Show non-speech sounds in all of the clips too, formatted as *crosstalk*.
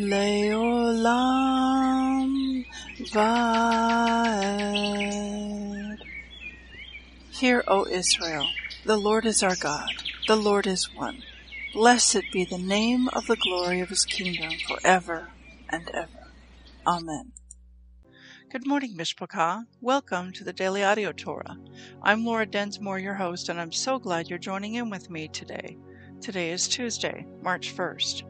Leolam Vaed Hear, O Israel, the Lord is our God, the Lord is one. Blessed be the name of the glory of his kingdom forever and ever. Amen. Good morning, Mishpachah. Welcome to the Daily Audio Torah. I'm Laura Densmore, your host, and I'm so glad you're joining in with me today. Today is Tuesday, March 1st.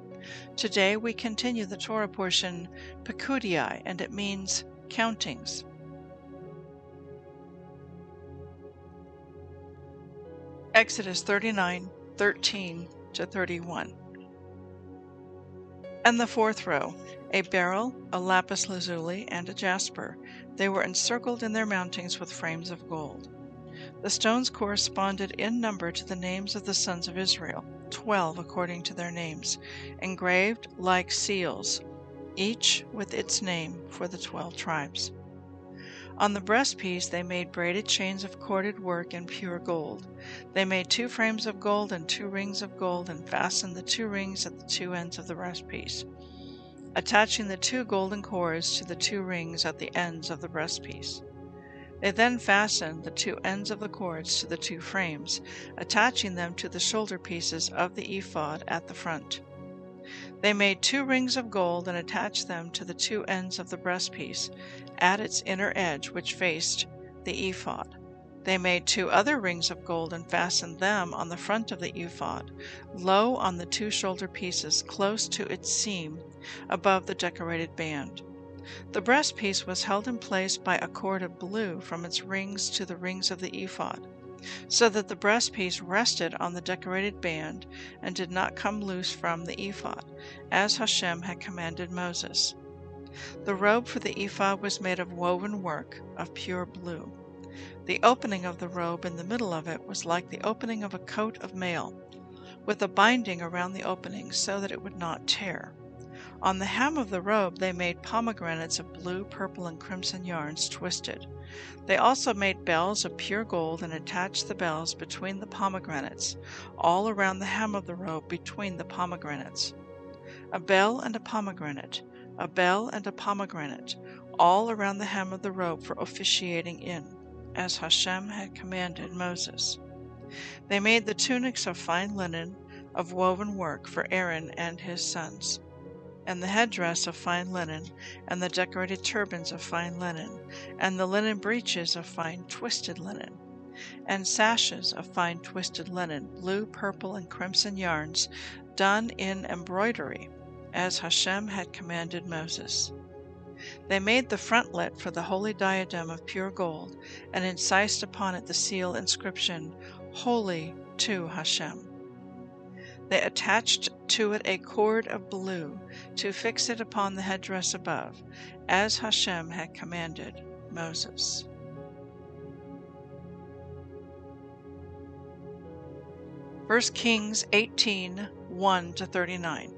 Today we continue the Torah portion Pekudei, and it means countings. Exodus 39 13 to 31. And the fourth row, a beryl, a lapis lazuli, and a jasper. They were encircled in their mountings with frames of gold. The stones corresponded in number to the names of the sons of Israel, twelve according to their names, engraved like seals, each with its name for the twelve tribes. On the breastpiece they made braided chains of corded work in pure gold. They made two frames of gold and two rings of gold and fastened the two rings at the two ends of the breastpiece, attaching the two golden cords to the two rings at the ends of the breastpiece. They then fastened the two ends of the cords to the two frames, attaching them to the shoulder pieces of the ephod at the front. They made two rings of gold and attached them to the two ends of the breastpiece, at its inner edge which faced the ephod. They made two other rings of gold and fastened them on the front of the ephod, low on the two shoulder pieces, close to its seam, above the decorated band. The breastpiece was held in place by a cord of blue from its rings to the rings of the ephod, so that the breastpiece rested on the decorated band and did not come loose from the ephod, as Hashem had commanded Moses. The robe for the ephod was made of woven work of pure blue. The opening of the robe in the middle of it was like the opening of a coat of mail, with a binding around the opening so that it would not tear. On the hem of the robe they made pomegranates of blue, purple, and crimson yarns twisted. They also made bells of pure gold and attached the bells between the pomegranates, all around the hem of the robe between the pomegranates. A bell and a pomegranate a bell and a pomegranate, all around the hem of the robe for officiating in, as Hashem had commanded Moses. They made the tunics of fine linen, of woven work, for Aaron and his sons, and the headdress of fine linen, and the decorated turbans of fine linen, and the linen breeches of fine twisted linen, and sashes of fine twisted linen, blue, purple, and crimson yarns, done in embroidery as Hashem had commanded Moses. They made the frontlet for the holy diadem of pure gold, and incised upon it the seal inscription, Holy to Hashem. They attached to it a cord of blue to fix it upon the headdress above, as Hashem had commanded Moses. First Kings 18 1 to 39.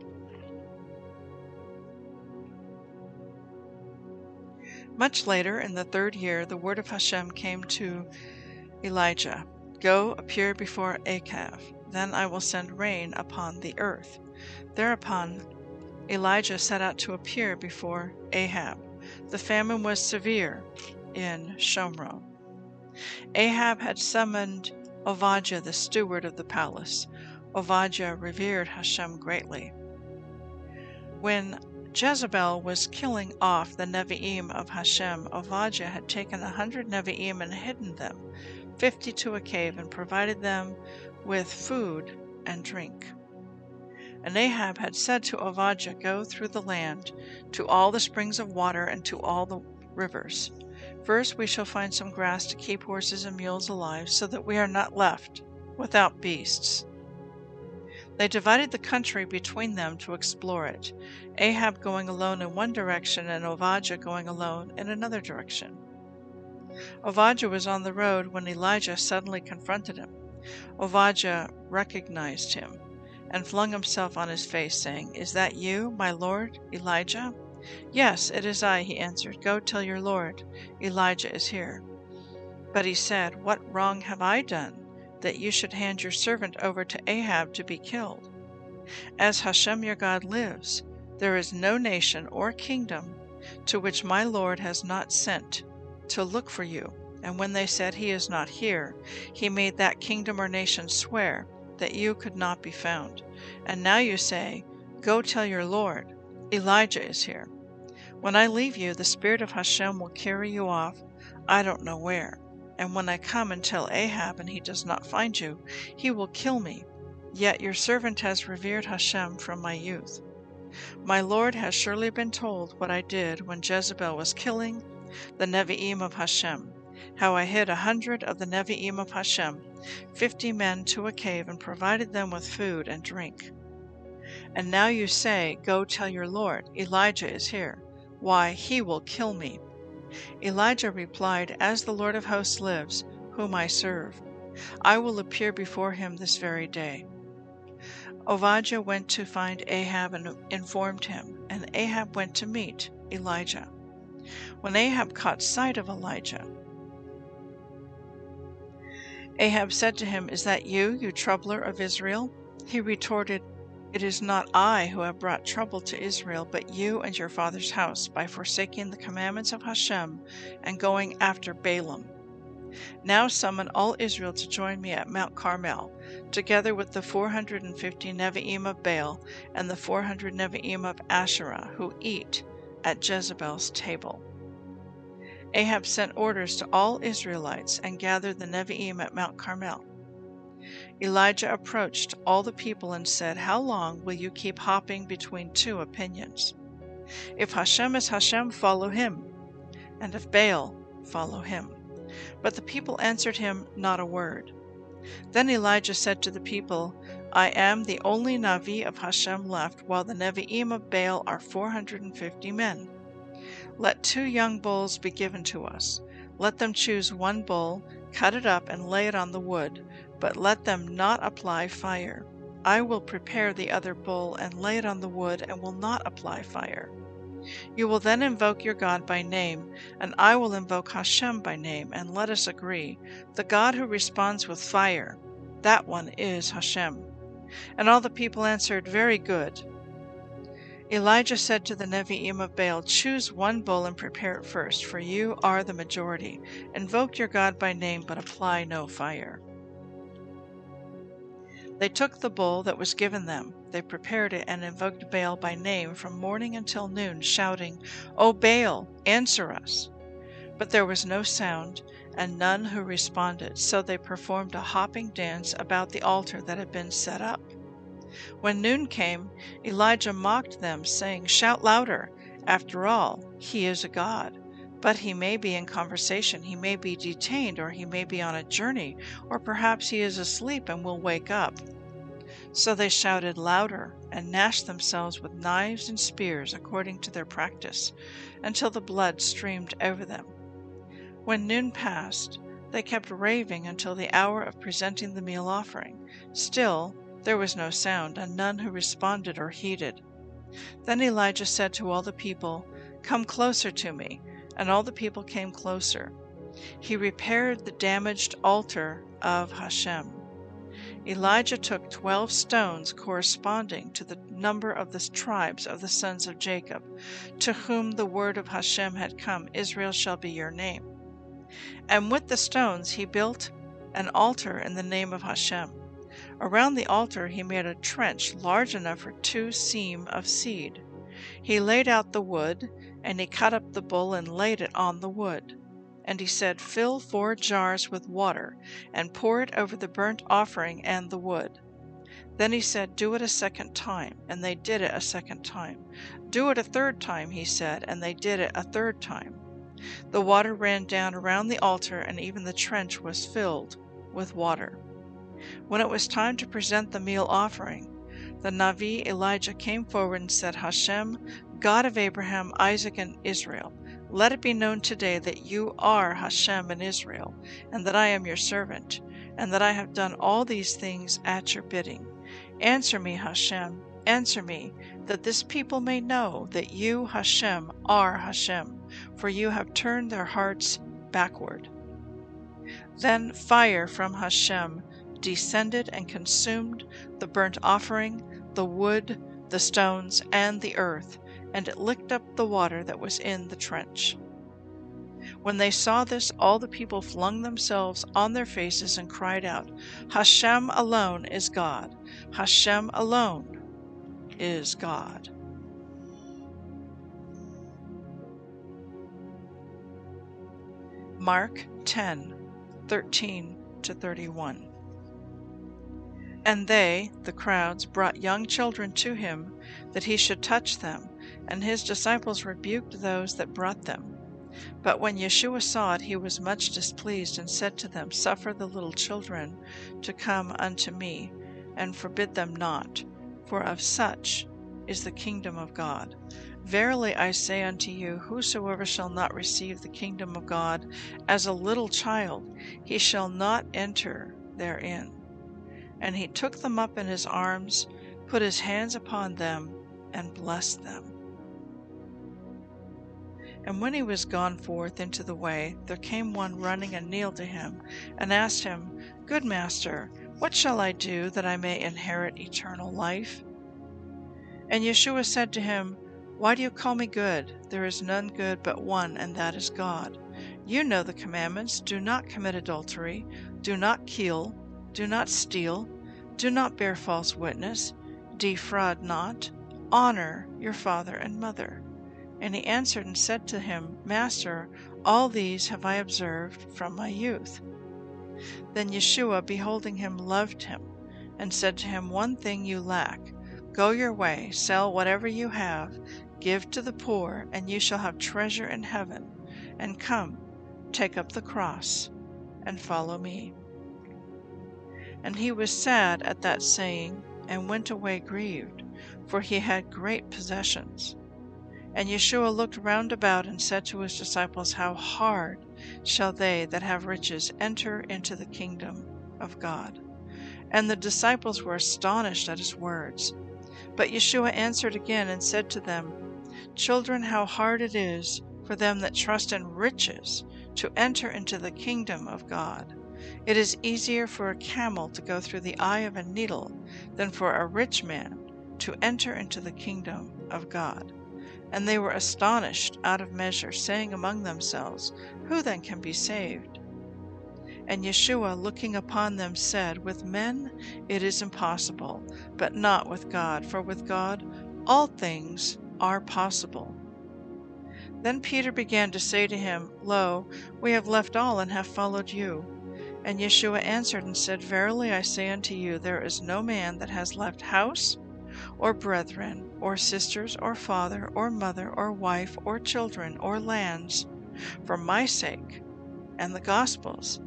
Much later, in the third year, the word of Hashem came to Elijah Go appear before Ahab, then I will send rain upon the earth. Thereupon Elijah set out to appear before Ahab. The famine was severe in Shomron. Ahab had summoned Ovadjah, the steward of the palace. Ovadjah revered Hashem greatly. When Jezebel was killing off the Nevi'im of Hashem, Ovadjah had taken a hundred Nevi'im and hidden them, fifty to a cave, and provided them with food and drink. And Ahab had said to Ovadjah, Go through the land to all the springs of water and to all the rivers. First we shall find some grass to keep horses and mules alive, so that we are not left without beasts. They divided the country between them to explore it, Ahab going alone in one direction and Ovadjah going alone in another direction. Ovadjah was on the road when Elijah suddenly confronted him. Ovadjah recognized him and flung himself on his face, saying, Is that you, my lord, Elijah? Yes, it is I, he answered. Go tell your lord, Elijah is here. But he said, What wrong have I done? that you should hand your servant over to Ahab to be killed. As Hashem your God lives, there is no nation or kingdom to which my Lord has not sent to look for you. And when they said, He is not here, he made that kingdom or nation swear that you could not be found. And now you say, Go tell your Lord, Elijah is here. When I leave you, the Spirit of Hashem will carry you off, I don't know where. And when I come and tell Ahab and he does not find you, he will kill me. Yet your servant has revered Hashem from my youth. My Lord has surely been told what I did when Jezebel was killing the Nevi'im of Hashem, how I hid a hundred of the Nevi'im of Hashem, fifty men to a cave, and provided them with food and drink. And now you say, Go tell your Lord, Elijah is here. Why, he will kill me. Elijah replied, As the Lord of hosts lives, whom I serve, I will appear before him this very day. Ovadjah went to find Ahab and informed him, and Ahab went to meet Elijah. When Ahab caught sight of Elijah, Ahab said to him, Is that you, you troubler of Israel? He retorted, it is not I who have brought trouble to Israel, but you and your father's house, by forsaking the commandments of Hashem and going after Baalim. Now summon all Israel to join me at Mount Carmel, together with the 450 Nevi'im of Baal and the 400 Nevi'im of Asherah, who eat at Jezebel's table. Ahab sent orders to all Israelites and gathered the Nevi'im at Mount Carmel. Elijah approached all the people and said, How long will you keep hopping between two opinions? If Hashem is Hashem, follow him, and if Baal, follow him. But the people answered him not a word. Then Elijah said to the people, I am the only Navi of Hashem left, while the Nevi'im of Baal are 450 men. Let two young bulls be given to us. Let them choose one bull, cut it up, and lay it on the wood but let them not apply fire. I will prepare the other bull and lay it on the wood and will not apply fire. You will then invoke your God by name, and I will invoke Hashem by name, and let us agree. The God who responds with fire, that one is Hashem. And all the people answered, Very good. Elijah said to the Nevi'im of Baal, Choose one bull and prepare it first, for you are the majority. Invoke your God by name, but apply no fire. They took the bull that was given them. They prepared it and invoked Baal by name from morning until noon, shouting, O Baal, answer us! But there was no sound, and none who responded, so they performed a hopping dance about the altar that had been set up. When noon came, Elijah mocked them, saying, Shout louder! After all, he is a god. But he may be in conversation, he may be detained, or he may be on a journey, or perhaps he is asleep and will wake up. So they shouted louder and gnashed themselves with knives and spears according to their practice, until the blood streamed over them. When noon passed, they kept raving until the hour of presenting the meal offering. Still, there was no sound, and none who responded or heeded. Then Elijah said to all the people, Come closer to me. And all the people came closer. He repaired the damaged altar of Hashem. Elijah took twelve stones corresponding to the number of the tribes of the sons of Jacob, to whom the word of Hashem had come, Israel shall be your name. And with the stones he built an altar in the name of Hashem. Around the altar he made a trench large enough for two seahs of seed. He laid out the wood, and he cut up the bull and laid it on the wood. And he said, Fill four jars with water, and pour it over the burnt offering and the wood. Then he said, Do it a second time. And they did it a second time. Do it a third time, he said, and they did it a third time. The water ran down around the altar, and even the trench was filled with water. When it was time to present the meal offering, the Navi Elijah came forward and said, Hashem, God of Abraham, Isaac, and Israel, let it be known today that you are Hashem in Israel, and that I am your servant, and that I have done all these things at your bidding. Answer me, Hashem, answer me, that this people may know that you, Hashem, are Hashem, for you have turned their hearts backward. Then fire from Hashem descended and consumed the burnt offering, the wood, the stones, and the earth, and it licked up the water that was in the trench. When they saw this, all the people flung themselves on their faces and cried out, Hashem alone is God! Hashem alone is God! Mark 10 13 to 31. And they, the crowds, brought young children to him, that he should touch them, and his disciples rebuked those that brought them. But when Yeshua saw it, he was much displeased, and said to them, Suffer the little children to come unto me, and forbid them not, for of such is the kingdom of God. Verily I say unto you, whosoever shall not receive the kingdom of God as a little child, he shall not enter therein. And he took them up in his arms, put his hands upon them, and blessed them. And when he was gone forth into the way, there came one running and kneeled to him, and asked him, Good master, what shall I do that I may inherit eternal life? And Yeshua said to him, Why do you call me good? There is none good but one, and that is God. You know the commandments do not commit adultery, do not kill, do not steal, do not bear false witness, defraud not, honor your father and mother. And he answered and said to him, Master, all these have I observed from my youth. Then Yeshua, beholding him, loved him, and said to him, One thing you lack. Go your way, sell whatever you have, give to the poor, and you shall have treasure in heaven. And come, take up the cross, and follow me. And he was sad at that saying, and went away grieved, for he had great possessions. And Yeshua looked round about and said to his disciples, How hard shall they that have riches enter into the kingdom of God? And the disciples were astonished at his words. But Yeshua answered again and said to them, Children, how hard it is for them that trust in riches to enter into the kingdom of God. It is easier for a camel to go through the eye of a needle than for a rich man to enter into the kingdom of God. And they were astonished out of measure, saying among themselves, Who then can be saved? And Yeshua, looking upon them, said, With men it is impossible, but not with God, for with God all things are possible. Then Peter began to say to him, Lo, we have left all and have followed you. And Yeshua answered and said, Verily I say unto you, there is no man that has left house, or brethren, or sisters, or father, or mother, or wife, or children, or lands, for my sake and the gospel's,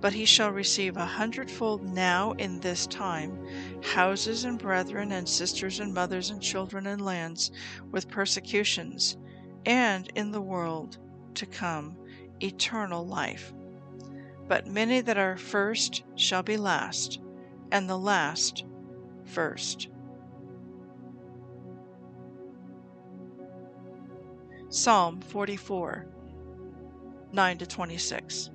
but he shall receive a hundredfold now in this time, houses and brethren, and sisters, and mothers, and children, and lands, with persecutions, and in the world to come eternal life. But many that are first shall be last, and the last first. Psalm 44 9 to 26.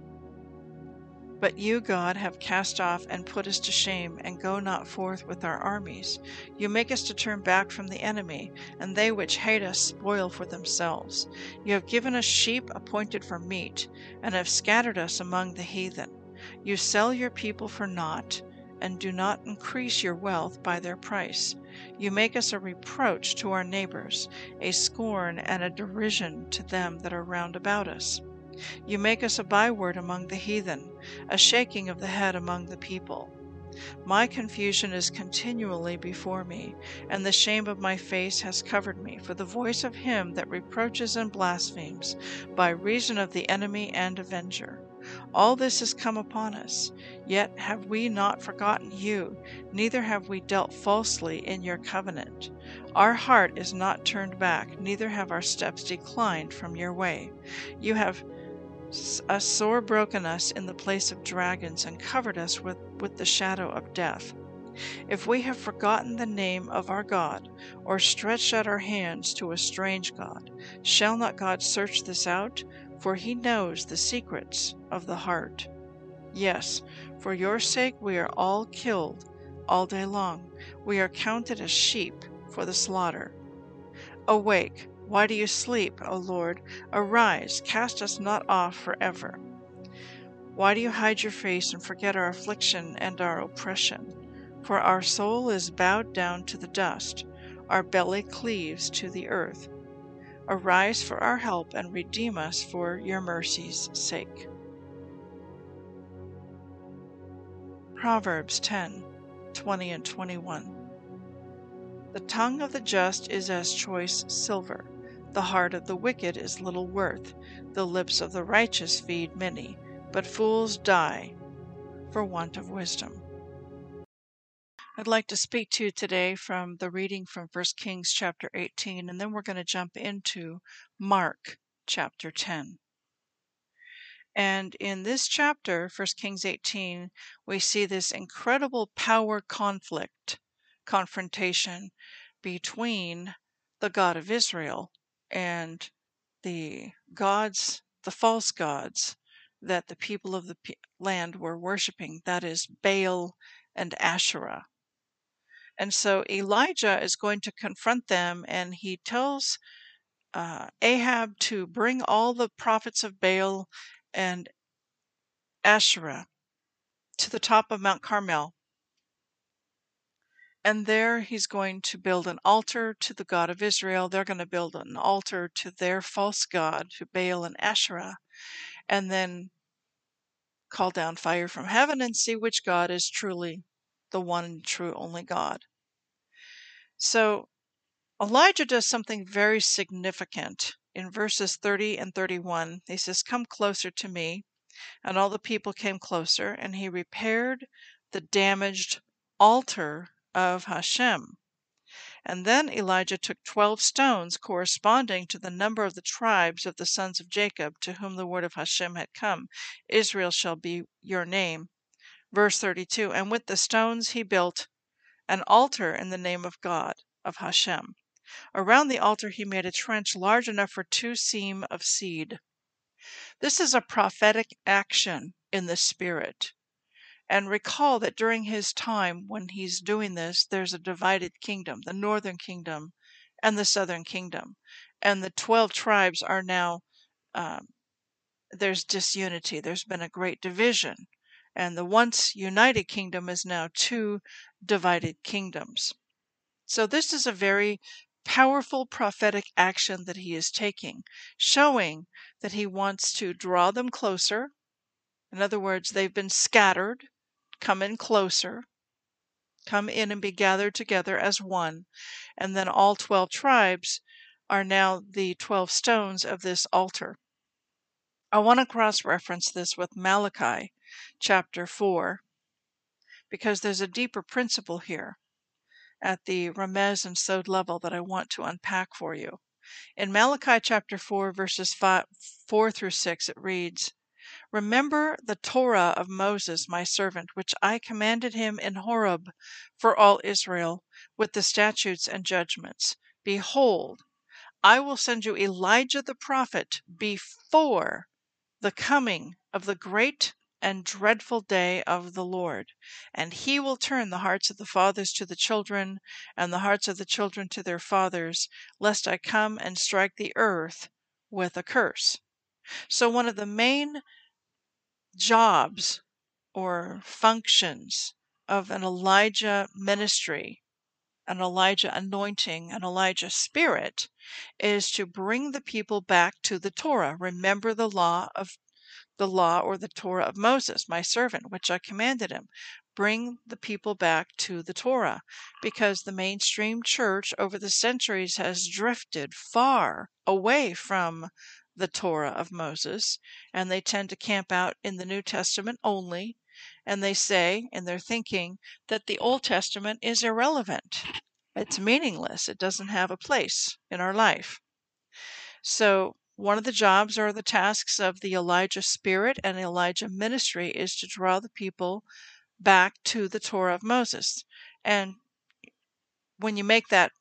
But you, God, have cast off and put us to shame, and go not forth with our armies. You make us to turn back from the enemy, and they which hate us spoil for themselves. You have given us sheep appointed for meat, and have scattered us among the heathen. You sell your people for naught, and do not increase your wealth by their price. You make us a reproach to our neighbors, a scorn and a derision to them that are round about us. You make us a byword among the heathen, a shaking of the head among the people. My confusion is continually before me, and the shame of my face has covered me, for the voice of him that reproaches and blasphemes, by reason of the enemy and avenger. All this has come upon us, yet have we not forgotten you, neither have we dealt falsely in your covenant. Our heart is not turned back, neither have our steps declined from your way. You have a sore broken us in the place of dragons, and covered us with, with the shadow of death. If we have forgotten the name of our God, or stretched out our hands to a strange God, shall not God search this out? For he knows the secrets of the heart. Yes, for your sake we are all killed all day long. We are counted as sheep for the slaughter. Awake, why do you sleep, O Lord? Arise, cast us not off forever. Why do you hide your face and forget our affliction and our oppression? For our soul is bowed down to the dust, our belly cleaves to the earth. Arise for our help and redeem us for your mercy's sake. Proverbs 10 20 and 21. The tongue of the just is as choice silver the heart of the wicked is little worth. The lips of the righteous feed many, but fools die for want of wisdom. I'd like to speak to you today from the reading from 1 Kings chapter 18, and then we're going to jump into Mark chapter 10. And in this chapter, 1 Kings 18, we see this incredible power conflict, confrontation between the God of Israel and the gods, the false gods that the people of the land were worshiping, that is, Baal and Asherah. And so Elijah is going to confront them, and he tells uh, Ahab to bring all the prophets of Baal and Asherah to the top of Mount Carmel and there he's going to build an altar to the God of Israel. They're going to build an altar to their false God, to Baal and Asherah, and then call down fire from heaven and see which God is truly the one true only God. So Elijah does something very significant in verses 30 and 31. He says, Come closer to me. And all the people came closer, and he repaired the damaged altar of Hashem. And then Elijah took twelve stones corresponding to the number of the tribes of the sons of Jacob to whom the word of Hashem had come Israel shall be your name. Verse 32 And with the stones he built an altar in the name of God, of Hashem. Around the altar he made a trench large enough for two seahs of seed. This is a prophetic action in the Spirit. And recall that during his time when he's doing this, there's a divided kingdom, the northern kingdom and the southern kingdom. And the 12 tribes are now, um, there's disunity. There's been a great division. And the once united kingdom is now two divided kingdoms. So this is a very powerful prophetic action that he is taking, showing that he wants to draw them closer. In other words, they've been scattered come in closer, come in and be gathered together as one. And then all 12 tribes are now the 12 stones of this altar. I want to cross reference this with Malachi chapter 4 because there's a deeper principle here at the Remez and Sod level that I want to unpack for you. In Malachi chapter 4, verses 5, 4 through 6, it reads, Remember the Torah of Moses, my servant, which I commanded him in Horeb for all Israel, with the statutes and judgments. Behold, I will send you Elijah the prophet before the coming of the great and dreadful day of the Lord. And he will turn the hearts of the fathers to the children, and the hearts of the children to their fathers, lest I come and strike the earth with a curse. So, one of the main jobs or functions of an Elijah ministry, an Elijah anointing, an Elijah spirit, is to bring the people back to the Torah. Remember the law of the law or the Torah of Moses, my servant, which I commanded him. Bring the people back to the Torah because the mainstream church over the centuries has drifted far away from the Torah of Moses, and they tend to camp out in the New Testament only, and they say in their thinking that the Old Testament is irrelevant. It's meaningless. It doesn't have a place in our life. So one of the jobs or the tasks of the Elijah spirit and Elijah ministry is to draw the people back to the Torah of Moses. And when you make that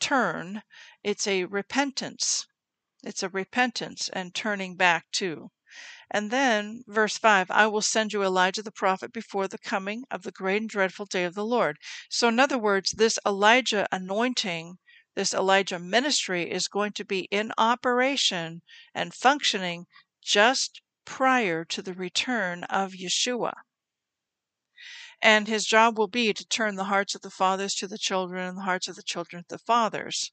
turn, it's a repentance. It's a repentance and turning back too. And then, verse 5 I will send you Elijah the prophet before the coming of the great and dreadful day of the Lord. So, in other words, this Elijah anointing this Elijah ministry is going to be in operation and functioning just prior to the return of Yeshua. And his job will be to turn the hearts of the fathers to the children and the hearts of the children to the fathers,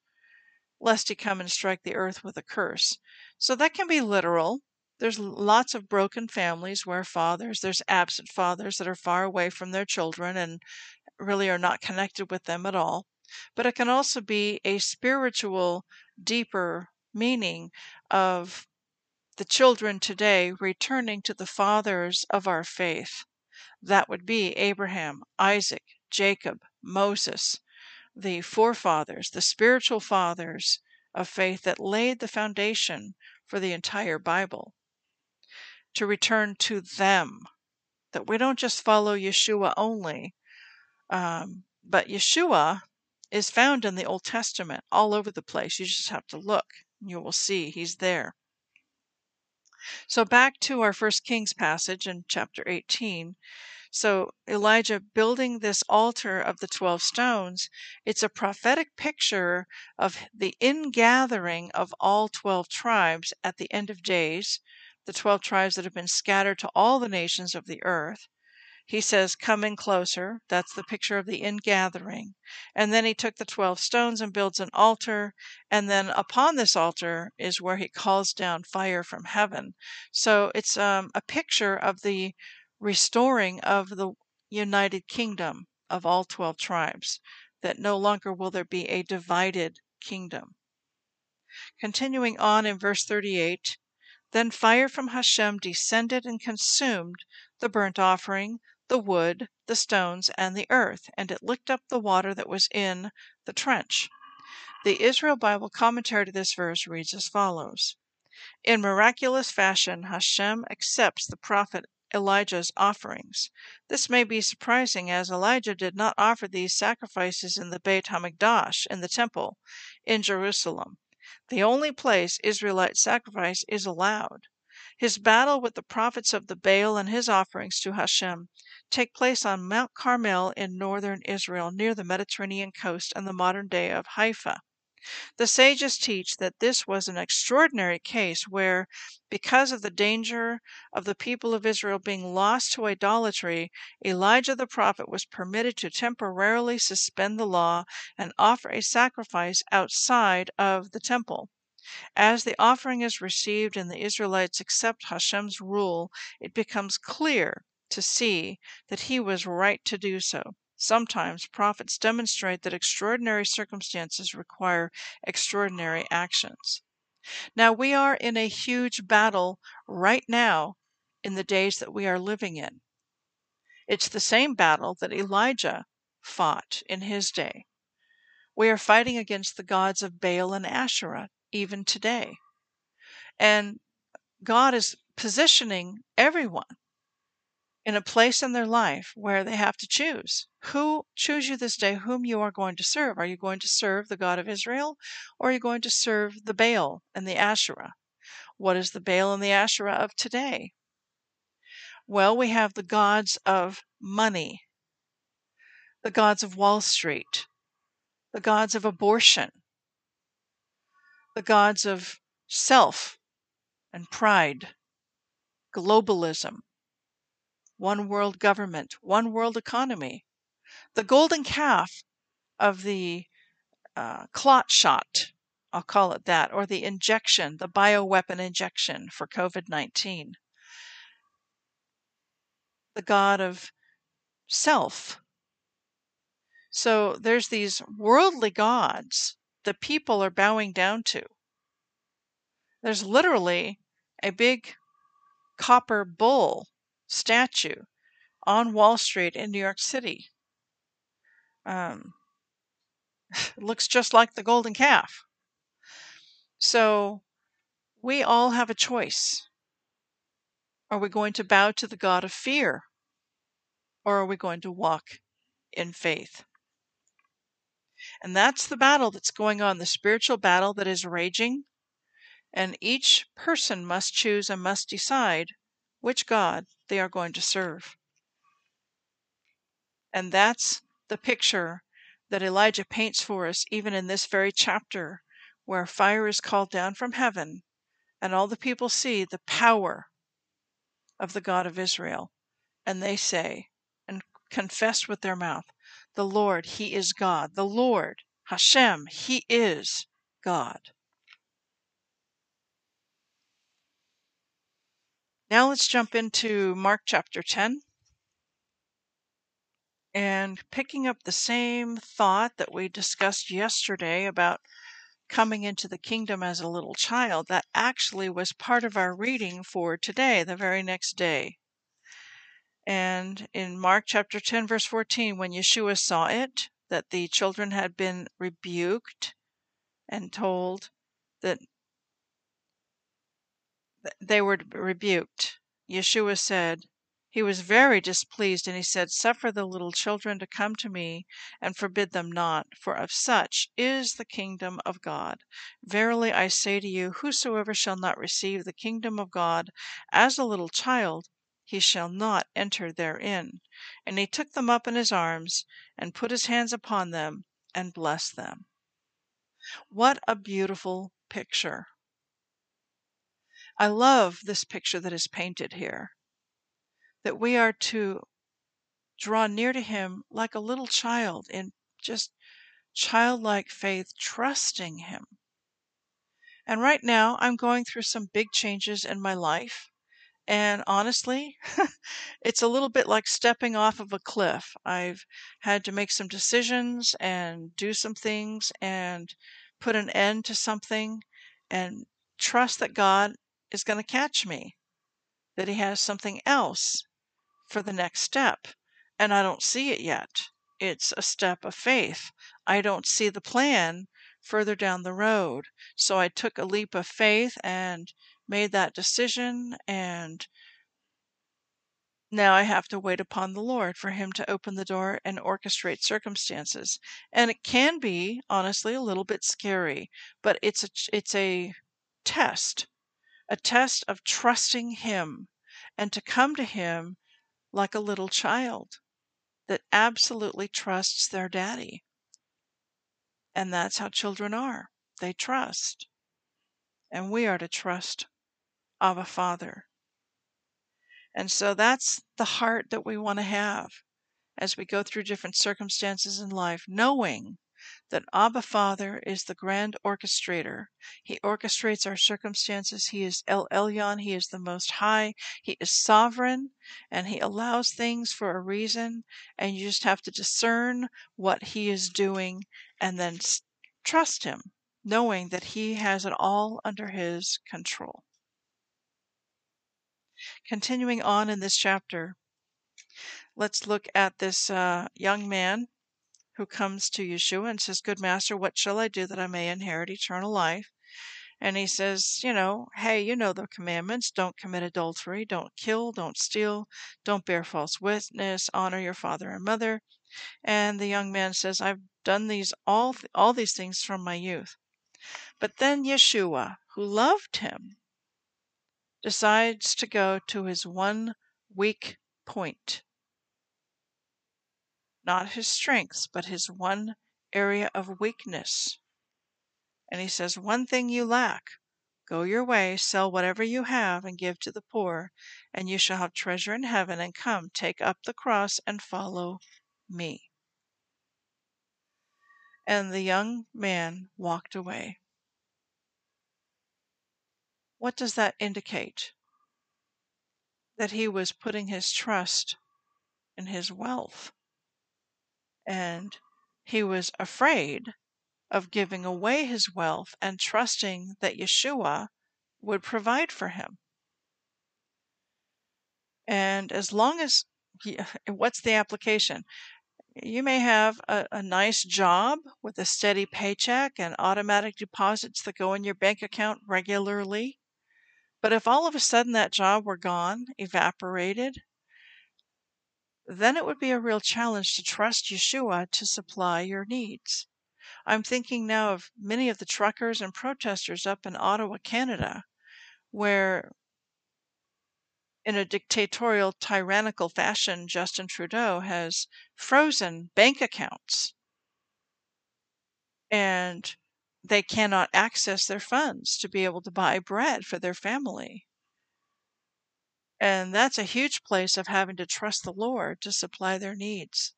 lest he come and strike the earth with a curse. So that can be literal. There's lots of broken families where fathers, there's absent fathers that are far away from their children and really are not connected with them at all but it can also be a spiritual, deeper meaning of the children today returning to the fathers of our faith. That would be Abraham, Isaac, Jacob, Moses, the forefathers, the spiritual fathers of faith that laid the foundation for the entire Bible. To return to them, that we don't just follow Yeshua only, um, but Yeshua is found in the Old Testament all over the place. You just have to look. And you will see he's there. So back to our first Kings passage in chapter 18. So Elijah building this altar of the 12 stones, it's a prophetic picture of the ingathering of all 12 tribes at the end of days, the 12 tribes that have been scattered to all the nations of the earth. He says, Come in closer. That's the picture of the ingathering. And then he took the 12 stones and builds an altar. And then upon this altar is where he calls down fire from heaven. So it's um, a picture of the restoring of the united kingdom of all 12 tribes, that no longer will there be a divided kingdom. Continuing on in verse 38 Then fire from Hashem descended and consumed the burnt offering, the wood, the stones, and the earth, and it licked up the water that was in the trench. The Israel Bible commentary to this verse reads as follows In miraculous fashion, Hashem accepts the prophet Elijah's offerings. This may be surprising, as Elijah did not offer these sacrifices in the Beit Hamikdash, in the temple, in Jerusalem, the only place Israelite sacrifice is allowed. His battle with the prophets of the Baal and his offerings to Hashem take place on Mount Carmel in northern Israel, near the Mediterranean coast and the modern day of Haifa. The sages teach that this was an extraordinary case where, because of the danger of the people of Israel being lost to idolatry, Elijah the prophet was permitted to temporarily suspend the law and offer a sacrifice outside of the temple. As the offering is received and the Israelites accept Hashem's rule, it becomes clear to see that he was right to do so. Sometimes prophets demonstrate that extraordinary circumstances require extraordinary actions. Now, we are in a huge battle right now in the days that we are living in. It's the same battle that Elijah fought in his day. We are fighting against the gods of Baal and Asherah even today. And God is positioning everyone in a place in their life where they have to choose. Who choose you this day whom you are going to serve? Are you going to serve the God of Israel or are you going to serve the Baal and the Asherah? What is the Baal and the Asherah of today? Well, we have the gods of money, the gods of Wall Street, the gods of abortion, the gods of self and pride, globalism, one world government, one world economy. The golden calf of the uh, clot shot, I'll call it that, or the injection, the bioweapon injection for COVID 19. The God of self. So there's these worldly gods that people are bowing down to. There's literally a big copper bull statue on Wall Street in New York City. Um, *laughs* looks just like the golden calf. So we all have a choice. Are we going to bow to the God of fear? Or are we going to walk in faith? And that's the battle that's going on, the spiritual battle that is raging. And each person must choose and must decide which God they are going to serve. And that's the picture that Elijah paints for us, even in this very chapter, where fire is called down from heaven, and all the people see the power of the God of Israel. And they say, and confess with their mouth, The Lord, He is God. The Lord, Hashem, He is God. Now let's jump into Mark chapter 10 and picking up the same thought that we discussed yesterday about coming into the kingdom as a little child, that actually was part of our reading for today, the very next day. And in Mark chapter 10, verse 14, when Yeshua saw it, that the children had been rebuked and told that they were rebuked. Yeshua said, He was very displeased, and he said, Suffer the little children to come to me, and forbid them not, for of such is the kingdom of God. Verily I say to you, whosoever shall not receive the kingdom of God as a little child, he shall not enter therein. And he took them up in his arms, and put his hands upon them, and blessed them. What a beautiful picture! I love this picture that is painted here that we are to draw near to Him like a little child in just childlike faith, trusting Him. And right now, I'm going through some big changes in my life. And honestly, *laughs* it's a little bit like stepping off of a cliff. I've had to make some decisions and do some things and put an end to something and trust that God is going to catch me, that He has something else for the next step. And I don't see it yet. It's a step of faith. I don't see the plan further down the road. So I took a leap of faith and made that decision and now I have to wait upon the Lord for Him to open the door and orchestrate circumstances. And it can be, honestly, a little bit scary, but it's a, it's a test a test of trusting Him and to come to Him like a little child that absolutely trusts their daddy. And that's how children are. They trust. And we are to trust Abba Father. And so that's the heart that we want to have as we go through different circumstances in life, knowing that Abba Father is the grand orchestrator. He orchestrates our circumstances. He is El Elyon. He is the Most High. He is sovereign and He allows things for a reason. And you just have to discern what He is doing and then trust Him, knowing that He has it all under His control. Continuing on in this chapter, let's look at this uh, young man who comes to Yeshua and says, Good master, what shall I do that I may inherit eternal life? And he says, You know, hey, you know the commandments. Don't commit adultery, don't kill, don't steal, don't bear false witness, honor your father and mother. And the young man says, I've done these all all these things from my youth. But then Yeshua, who loved him, decides to go to his one weak point not his strengths, but his one area of weakness. And he says, One thing you lack. Go your way, sell whatever you have, and give to the poor, and you shall have treasure in heaven. And come, take up the cross and follow me. And the young man walked away. What does that indicate? That he was putting his trust in his wealth and he was afraid of giving away his wealth and trusting that Yeshua would provide for him. And as long as, he, *laughs* what's the application? You may have a, a, nice job with a steady paycheck and automatic deposits that go in your bank account regularly. But if all of a sudden that job were gone, evaporated, then it would be a real challenge to trust Yeshua to supply your needs. I'm thinking now of many of the truckers and protesters up in Ottawa, Canada, where in a dictatorial, tyrannical fashion, Justin Trudeau has frozen bank accounts and they cannot access their funds to be able to buy bread for their family. And that's a huge place of having to trust the Lord to supply their needs.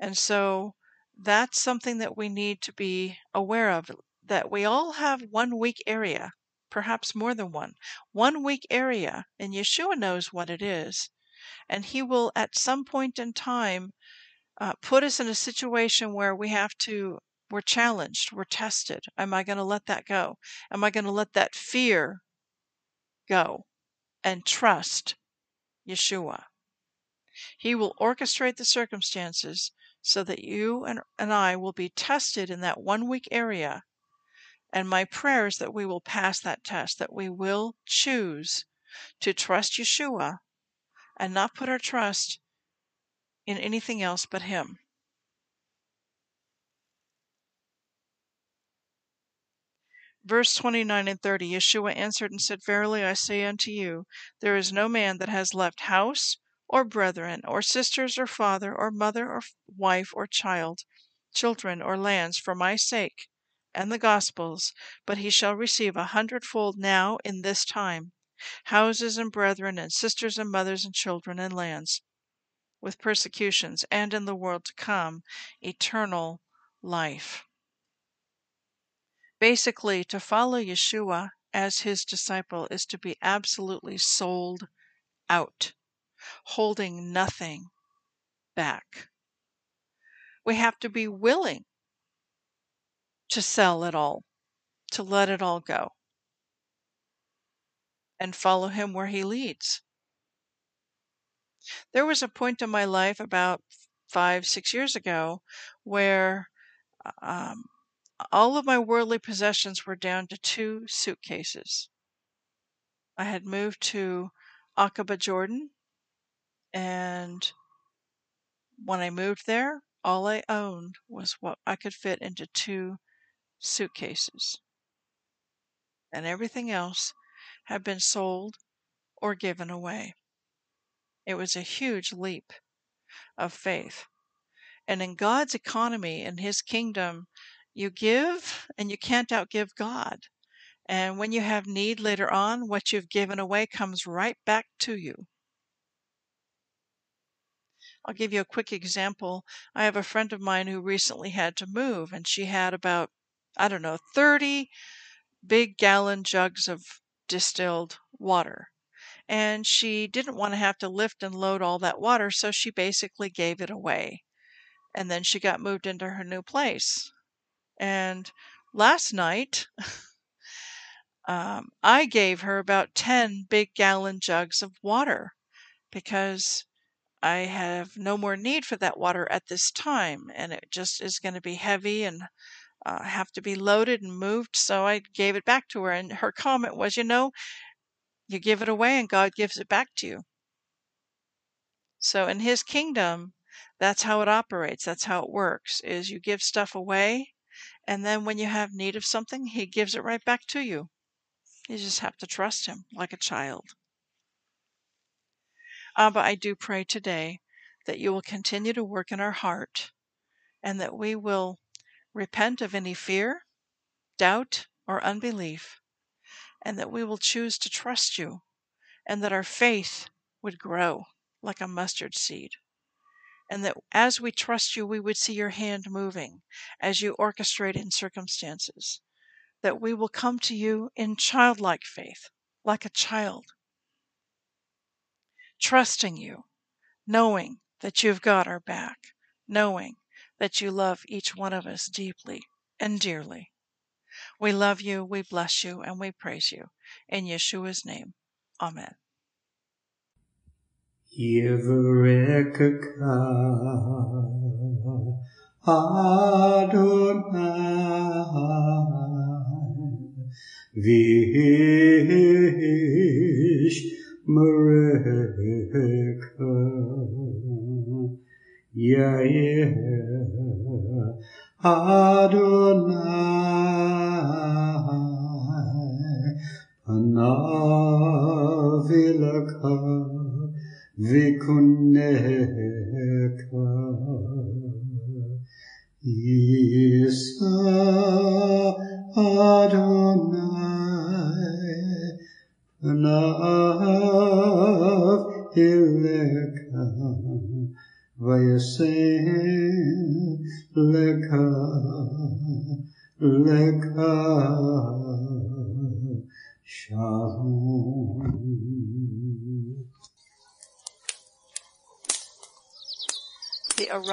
And so that's something that we need to be aware of that we all have one weak area, perhaps more than one. One weak area, and Yeshua knows what it is. And He will, at some point in time, uh, put us in a situation where we have to, we're challenged, we're tested. Am I going to let that go? Am I going to let that fear go and trust Yeshua. He will orchestrate the circumstances so that you and, and I will be tested in that one weak area. And my prayer is that we will pass that test, that we will choose to trust Yeshua and not put our trust in anything else but Him. Verse 29 and 30 Yeshua answered and said, Verily I say unto you, there is no man that has left house, or brethren, or sisters, or father, or mother, or wife, or child, children, or lands, for my sake and the gospel's, but he shall receive a hundredfold now in this time, houses and brethren, and sisters and mothers and children and lands, with persecutions, and in the world to come eternal life. Basically, to follow Yeshua as his disciple is to be absolutely sold out, holding nothing back. We have to be willing to sell it all, to let it all go, and follow him where he leads. There was a point in my life about five, six years ago where um, all of my worldly possessions were down to two suitcases. I had moved to Aqaba, Jordan, and when I moved there, all I owned was what I could fit into two suitcases. And everything else had been sold or given away. It was a huge leap of faith. And in God's economy, in His kingdom, you give and you can't outgive God. And when you have need later on, what you've given away comes right back to you. I'll give you a quick example. I have a friend of mine who recently had to move, and she had about, I don't know, 30 big gallon jugs of distilled water. And she didn't want to have to lift and load all that water, so she basically gave it away. And then she got moved into her new place. And last night, *laughs* um, I gave her about 10 big gallon jugs of water because I have no more need for that water at this time, and it just is going to be heavy and uh, have to be loaded and moved. So I gave it back to her, and her comment was, "You know, you give it away, and God gives it back to you." So in His kingdom, that's how it operates. That's how it works. Is you give stuff away, and then when you have need of something, He gives it right back to you. You just have to trust Him like a child. Abba, I do pray today that you will continue to work in our heart and that we will repent of any fear, doubt, or unbelief, and that we will choose to trust you and that our faith would grow like a mustard seed. And that as we trust you, we would see your hand moving as you orchestrate in circumstances. That we will come to you in childlike faith, like a child, trusting you, knowing that you've got our back, knowing that you love each one of us deeply and dearly. We love you, we bless you, and we praise you. In Yeshua's name, Amen. Adonai Mareka Yair Adonai Panavilaka Vikuneka Isa Adonai Panav Ileka Vayasem